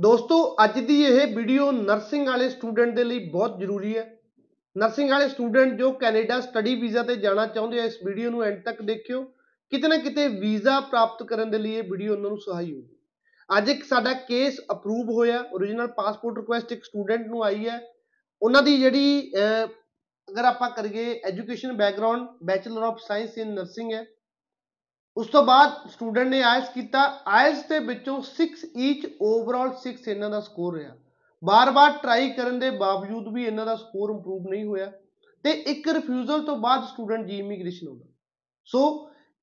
ਦੋਸਤੋ ਅੱਜ ਦੀ ਇਹ ਵੀਡੀਓ ਨਰਸਿੰਗ ਵਾਲੇ ਸਟੂਡੈਂਟ ਦੇ ਲਈ ਬਹੁਤ ਜ਼ਰੂਰੀ ਹੈ। ਨਰਸਿੰਗ ਵਾਲੇ ਸਟੂਡੈਂਟ ਜੋ ਕੈਨੇਡਾ ਸਟੱਡੀ ਵੀਜ਼ਾ ਤੇ ਜਾਣਾ ਚਾਹੁੰਦੇ ਆ ਇਸ ਵੀਡੀਓ ਨੂੰ ਐਂਡ ਤੱਕ ਦੇਖਿਓ। ਕਿਤੇ ਨਾ ਕਿਤੇ ਵੀਜ਼ਾ ਪ੍ਰਾਪਤ ਕਰਨ ਦੇ ਲਈ ਇਹ ਵੀਡੀਓ ਉਹਨਾਂ ਨੂੰ ਸਹਾਈ ਹੋਊਗੀ। ਅੱਜ ਇੱਕ ਸਾਡਾ ਕੇਸ ਅਪਰੂਵ ਹੋਇਆ origignal ਪਾਸਪੋਰਟ ਰਿਕੁਐਸਟ ਇੱਕ ਸਟੂਡੈਂਟ ਨੂੰ ਆਈ ਹੈ। ਉਹਨਾਂ ਦੀ ਜਿਹੜੀ ਅਹ, ਅਗਰ ਆਪਾਂ ਕਰੀਏ education background bachelor of science in nursing ਹੈ। ਉਸ ਤੋਂ ਬਾਅਦ ਸਟੂਡੈਂਟ ਨੇ ਆਇਲਸ ਕੀਤਾ। ਆਇਲਸ ਦੇ ਵਿੱਚੋਂ 6 ਈਚ ਓਵਰਆਲ 6 ਇਹਨਾਂ ਦਾ ਸਕੋਰ ਰਿਹਾ। ਬਾਰ-ਬਾਰ ਟਰਾਈ ਕਰਨ ਦੇ ਬਾਵਜੂਦ ਵੀ ਇਹਨਾਂ ਦਾ ਸਕੋਰ ਇੰਪਰੂਵ ਨਹੀਂ ਹੋਇਆ ਤੇ ਇੱਕ ਰਿਫਿਊਜ਼ਲ ਤੋਂ ਬਾਅਦ ਸਟੂਡੈਂਟ ਜੀ ਇਮੀਗ੍ਰੇਸ਼ਨ ਹੁੰਦਾ ਸੋ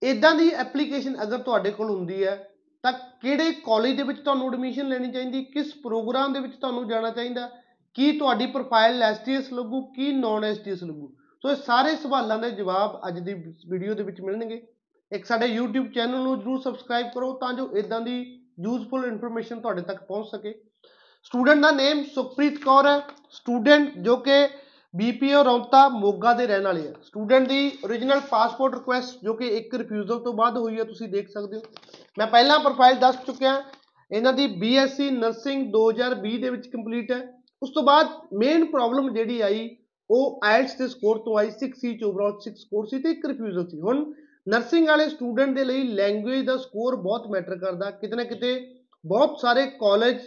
ਇਦਾਂ ਦੀ ਐਪਲੀਕੇਸ਼ਨ ਅਗਰ ਤੁਹਾਡੇ ਕੋਲ ਹੁੰਦੀ ਹੈ, ਤਾਂ ਕਿਹੜੇ ਕਾਲਜ ਦੇ ਵਿੱਚ ਤੁਹਾਨੂੰ ਐਡਮਿਸ਼ਨ ਲੈਣੀ ਚਾਹੀਦੀ, ਕਿਸ ਪ੍ਰੋਗਰਾਮ ਦੇ ਵਿੱਚ ਤੁਹਾਨੂੰ ਜਾਣਾ ਚਾਹੀਦਾ, ਕੀ ਤੁਹਾਡੀ ਪ੍ਰੋਫਾਈਲ ਐਸਟੀਐਸ ਲੱਗੂ, ਕੀ ਨਾਨ ਐਸਟੀਐਸ ਲੱਗੂ। ਸੋ ਇਹ ਸਾਰੇ ਸਵਾਲਾਂ ਦੇ ਜਵਾਬ ਅੱਜ ਦੀ ਵੀਡੀਓ ਦੇ ਵਿੱਚ ਮਿਲਣਗੇ। ਇੱਕ ਸਾਡੇ YouTube ਚੈਨਲ ਨੂੰ ਜਰੂਰ ਸਬਸਕ੍ਰਾਈਬ ਕਰੋ ਤਾਂ ਜੋ ਇਦਾਂ ਦੀ ਯੂਜ਼ਫੁਲ ਇਨਫੋਰਮੇਸ਼ਨ ਤੁਹਾਡੇ ਤੱਕ ਪਹੁੰਚ ਸਕੇ। ਸਟੂਡੈਂਟ ਦਾ ਨੇਮ ਸੁਖਪ੍ਰੀਤ ਕੌਰ ਹੈ। ਸਟੂਡੈਂਟ ਜੋ ਕਿ ਬੀਪੀਓ ਰੌਂਤਾ ਮੋਗਾ ਦੇ ਰਹਿਣ ਵਾਲੇ ਹੈ। ਸਟੂਡੈਂਟ ਦੀ origignal ਪਾਸਪੋਰਟ ਰਿਕੁਐਸਟ ਜੋ ਕਿ ਇੱਕ ਰਿਫਿਊਜ਼ਲ ਤੋਂ ਬਾਅਦ ਹੋਈ ਹੈ, ਤੁਸੀਂ ਦੇਖ ਸਕਦੇ ਹੋ। ਮੈਂ ਪਹਿਲਾਂ ਪ੍ਰੋਫਾਈਲ ਦੱਸ ਚੁੱਕਿਆ। ਇਹਨਾਂ ਦੀ ਬੀਐਸਸੀ ਨਰਸਿੰਗ 2020 ਦੇ ਵਿੱਚ ਕੰਪਲੀਟ ਹੈ। ਉਸ ਤੋਂ ਬਾਅਦ ਮੇਨ ਪ੍ਰੋਬਲਮ ਜਿਹੜੀ ਆਈ, ਉਹ ਆਇਲਟਸ ਦੇ ਸਕੋਰ ਤੋਂ ਆਈ। 6 ਸੀ ਚ ਓਵਰਆਲ 6 ਸਕੋਰ ਸੀ ਤੇ ਇੱਕ ਰਿਫਿਊਜ਼ਲ ਸੀ। ਹੁਣ ਨਰਸਿੰਗ ਵਾਲੇ ਸਟੂਡੈਂਟ ਦੇ ਲਈ ਲੈਂਗੁਏਜ ਦਾ ਸਕੋਰ ਬਹੁਤ ਮੈਟਰ ਕਰਦਾ। ਕਿਤੇ ਨਾ ਕਿਤੇ ਬਹੁਤ ਸਾਰੇ ਕਾਲਜ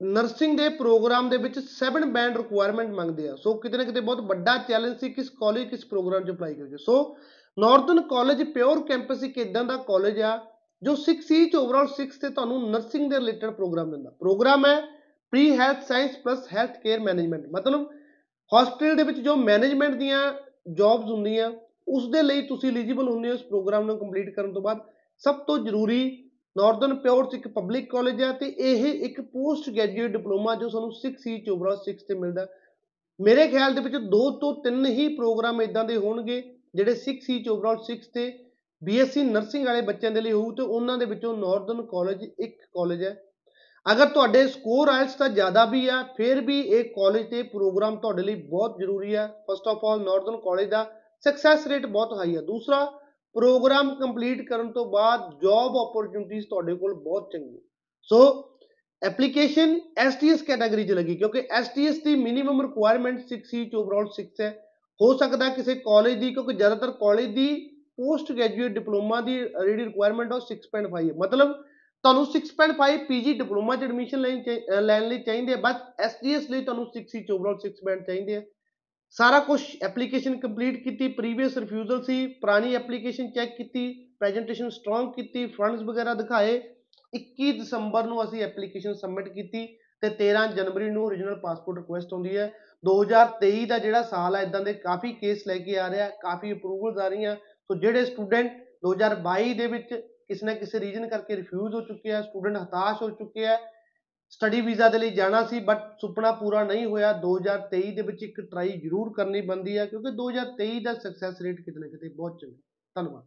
ਨਰਸਿੰਗ ਦੇ ਪ੍ਰੋਗਰਾਮ ਦੇ ਵਿੱਚ 7 ਬੈਂਡ ਰਿਕੁਆਇਰਮੈਂਟ ਮੰਗਦੇ ਆ। ਸੋ ਕਿਤੇ ਨਾ ਕਿਤੇ ਬਹੁਤ ਵੱਡਾ ਚੈਲੰਜ ਸੀ ਕਿਸ ਕਾਲਜ ਕਿਸ ਪ੍ਰੋਗਰਾਮ 'ਚ ਅਪਲਾਈ ਕਰੀਏ। So Northern college pure campus ਇੱਕ ਇਦਾਂ ਦਾ ਕਾਲਜ ਆ, ਜੋ 6 ਸੀ e ਚ ਓਵਰਆਲ 6 ਤੇ ਤੁਹਾਨੂੰ ਨਰਸਿੰਗ ਦੇ ਰਿਲੇਟਡ ਪ੍ਰੋਗਰਾਮ ਦਿੰਦਾ। ਪ੍ਰੋਗਰਾਮ ਹੈ pre health science plus health care management ਮਤਲਬ ਹਸਪੀਟਲ ਦੇ ਵਿੱਚ ਜੋ ਮੈਨੇਜਮੈਂਟ ਦੀਆਂ ਜੌਬਸ ਹੁੰਦੀਆਂ ਉਸ ਦੇ ਲਈ ਤੁਸੀਂ ਐਲੀਜੀਬਲ ਹੁੰਦੇ ਹੋ ਇਸ ਪ੍ਰੋਗਰਾਮ ਨੂੰ ਕੰਪਲੀਟ ਕਰਨ ਤੋਂ ਬਾਅਦ। ਸਭ ਤੋਂ ਜ਼ਰੂਰੀ ਨਾਰਥਰਨ ਪਿਓਰ ਚ ਇੱਕ ਪਬਲਿਕ ਕਾਲਜ ਹੈ ਤੇ ਇਹ ਇੱਕ ਪੋਸਟ ਗ੍ਰੈਜੂਏਟ ਡਿਪਲੋਮਾ ਜੋ ਸਾਨੂੰ 6 ਸੀ ਚ ਓਵਰਆਲ 6 ਤੇ ਮਿਲਦਾ ਮੇਰੇ ਖਿਆਲ ਦੇ ਵਿੱਚ ਦੋ ਤੋਂ ਤਿੰਨ ਹੀ ਪ੍ਰੋਗਰਾਮ ਇਦਾਂ ਦੇ ਹੋਣਗੇ, ਜਿਹੜੇ 6 ਸੀ ਚ ਓਵਰਆਲ 6 ਤੇ ਬੀਐਸਸੀ ਨਰਸਿੰਗ ਵਾਲੇ ਬੱਚਿਆਂ ਦੇ ਲਈ ਹੋਊ ਤੇ ਉਹਨਾਂ ਦੇ ਵਿੱਚੋਂ ਨਾਰਥਰਨ ਕਾਲਜ ਇੱਕ ਕਾਲਜ ਹੈ। ਅਗਰ ਤੁਹਾਡੇ ਸਕੋਰ ਆਇਲਸ ਤਾਂ ਜ਼ਿਆਦਾ ਵੀ ਆ, ਫਿਰ ਵੀ ਇਹ ਕਾਲਜ ਤੇ ਪ੍ਰੋਗਰਾਮ ਤੁਹਾਡੇ ਲਈ ਬਹੁਤ ਜ਼ਰੂਰੀ ਹੈ first of all Northern college the success rate ਬਹੁਤ ਹਾਈ ਹੈ ਦੂਸਰਾ ਪ੍ਰੋਗਰਾਮ ਕੰਪਲੀਟ ਕਰਨ ਤੋਂ ਬਾਅਦ ਜੌਬ ਓਪਰਚੁਨਿਟੀਜ਼ ਤੁਹਾਡੇ ਕੋਲ ਬਹੁਤ ਚੰਗੀ ਸੋ ਐਪਲੀਕੇਸ਼ਨ ਐਸਟੀਐਸ ਕੈਟਾਗਰੀ 'ਚ ਲੱਗੀ, ਕਿਉਂਕਿ ਐਸਟੀਐਸ ਦੀ ਮਿਨੀਮਮ ਰਿਕੁਆਇਰਮੈਂਟ 6 ਸੀ ਚ ਓਵਰਆਲ 6 ਹੈ। ਹੋ ਸਕਦਾ ਕਿਸੇ ਕਾਲਜ ਦੀ, ਕਿਉਂਕਿ ਜ਼ਿਆਦਾਤਰ ਕਾਲਜ ਦੀ ਪੋਸਟ ਗ੍ਰੈਜੂਏਟ ਡਿਪਲੋਮਾ ਦੀ ਜਿਹੜੀ ਰਿਕੁਆਇਰਮੈਂਟ ਉਹ 6.5 ਹੈ। ਮਤਲਬ, ਤੁਹਾਨੂੰ 6.5 ਪੀਜੀ ਡਿਪਲੋਮਾ 'ਚ ਐਡਮਿਸ਼ਨ ਲੈਣ ਲਈ ਚਾਹੀਦੇ ਆ ਬਸ ਐਸਟੀਐਸ ਲਈ ਤੁਹਾਨੂੰ 6 ਸੀ ਚ ਓਵਰਆਲ 6 ਬੈਂਡ ਚਾਹੀਦੇ ਆ। ਸਾਰਾ ਕੁਝ ਐਪਲੀਕੇਸ਼ਨ ਕੰਪਲੀਟ ਕੀਤੀ ਪ੍ਰੀਵੀਅਸ ਰਿਫਿਊਜ਼ਲ ਸੀ, ਪੁਰਾਣੀ ਐਪਲੀਕੇਸ਼ਨ ਚੈੱਕ ਕੀਤੀ ਪ੍ਰੈਜੈਂਟੇਸ਼ਨ ਸਟਰੋਂਗ ਕੀਤੀ ਫੰਡਸ ਵਗੈਰਾ ਦਿਖਾਏ। 21 ਦਸੰਬਰ ਨੂੰ ਅਸੀਂ ਐਪਲੀਕੇਸ਼ਨ ਸਬਮਿਟ ਕੀਤੀ ਤੇ 13 ਜਨਵਰੀ ਨੂੰ origignal ਪਾਸਪੋਰਟ ਰਿਕੁਐਸਟ ਹੁੰਦੀ ਹੈ। 2023 ਦਾ ਜਿਹੜਾ ਸਾਲ ਹੈ, ਇਦਾਂ ਦੇ ਕਾਫੀ ਕੇਸ ਲੈ ਕੇ ਆ ਰਿਹਾ, ਕਾਫੀ ਅਪਰੂਵਲਸ ਆ ਰਹੀਆਂ। ਸੋ ਜਿਹੜੇ ਸਟੂਡੈਂਟ 2022 ਦੇ ਵਿੱਚ ਕਿਸੇ ਨਾ ਕਿਸੇ ਰੀਜਨ ਕਰਕੇ ਰਿਫਿਊਜ਼ ਹੋ ਚੁੱਕੇ ਆ ਸਟੂਡੈਂਟ ਹਤਾਸ਼ ਹੋ ਚੁੱਕੇ ਆ ਸਟੱਡੀ ਵੀਜ਼ਾ ਦੇ ਲਈ ਜਾਣਾ ਸੀ ਬਟ ਸੁਪਨਾ ਪੂਰਾ ਨਹੀਂ ਹੋਇਆ। 2023 ਦੇ ਵਿੱਚ ਇੱਕ ਟਰਾਈ ਜ਼ਰੂਰ ਕਰਨੀ ਬੰਦੀ ਹੈ ਕਿਉਂਕਿ 2023 ਦਾ ਸਕਸੈਸ ਰੇਟ ਕਿਤੇ ਨਾ ਕਿਤੇ ਬਹੁਤ ਚੰਗਾ। ਧੰਨਵਾਦ।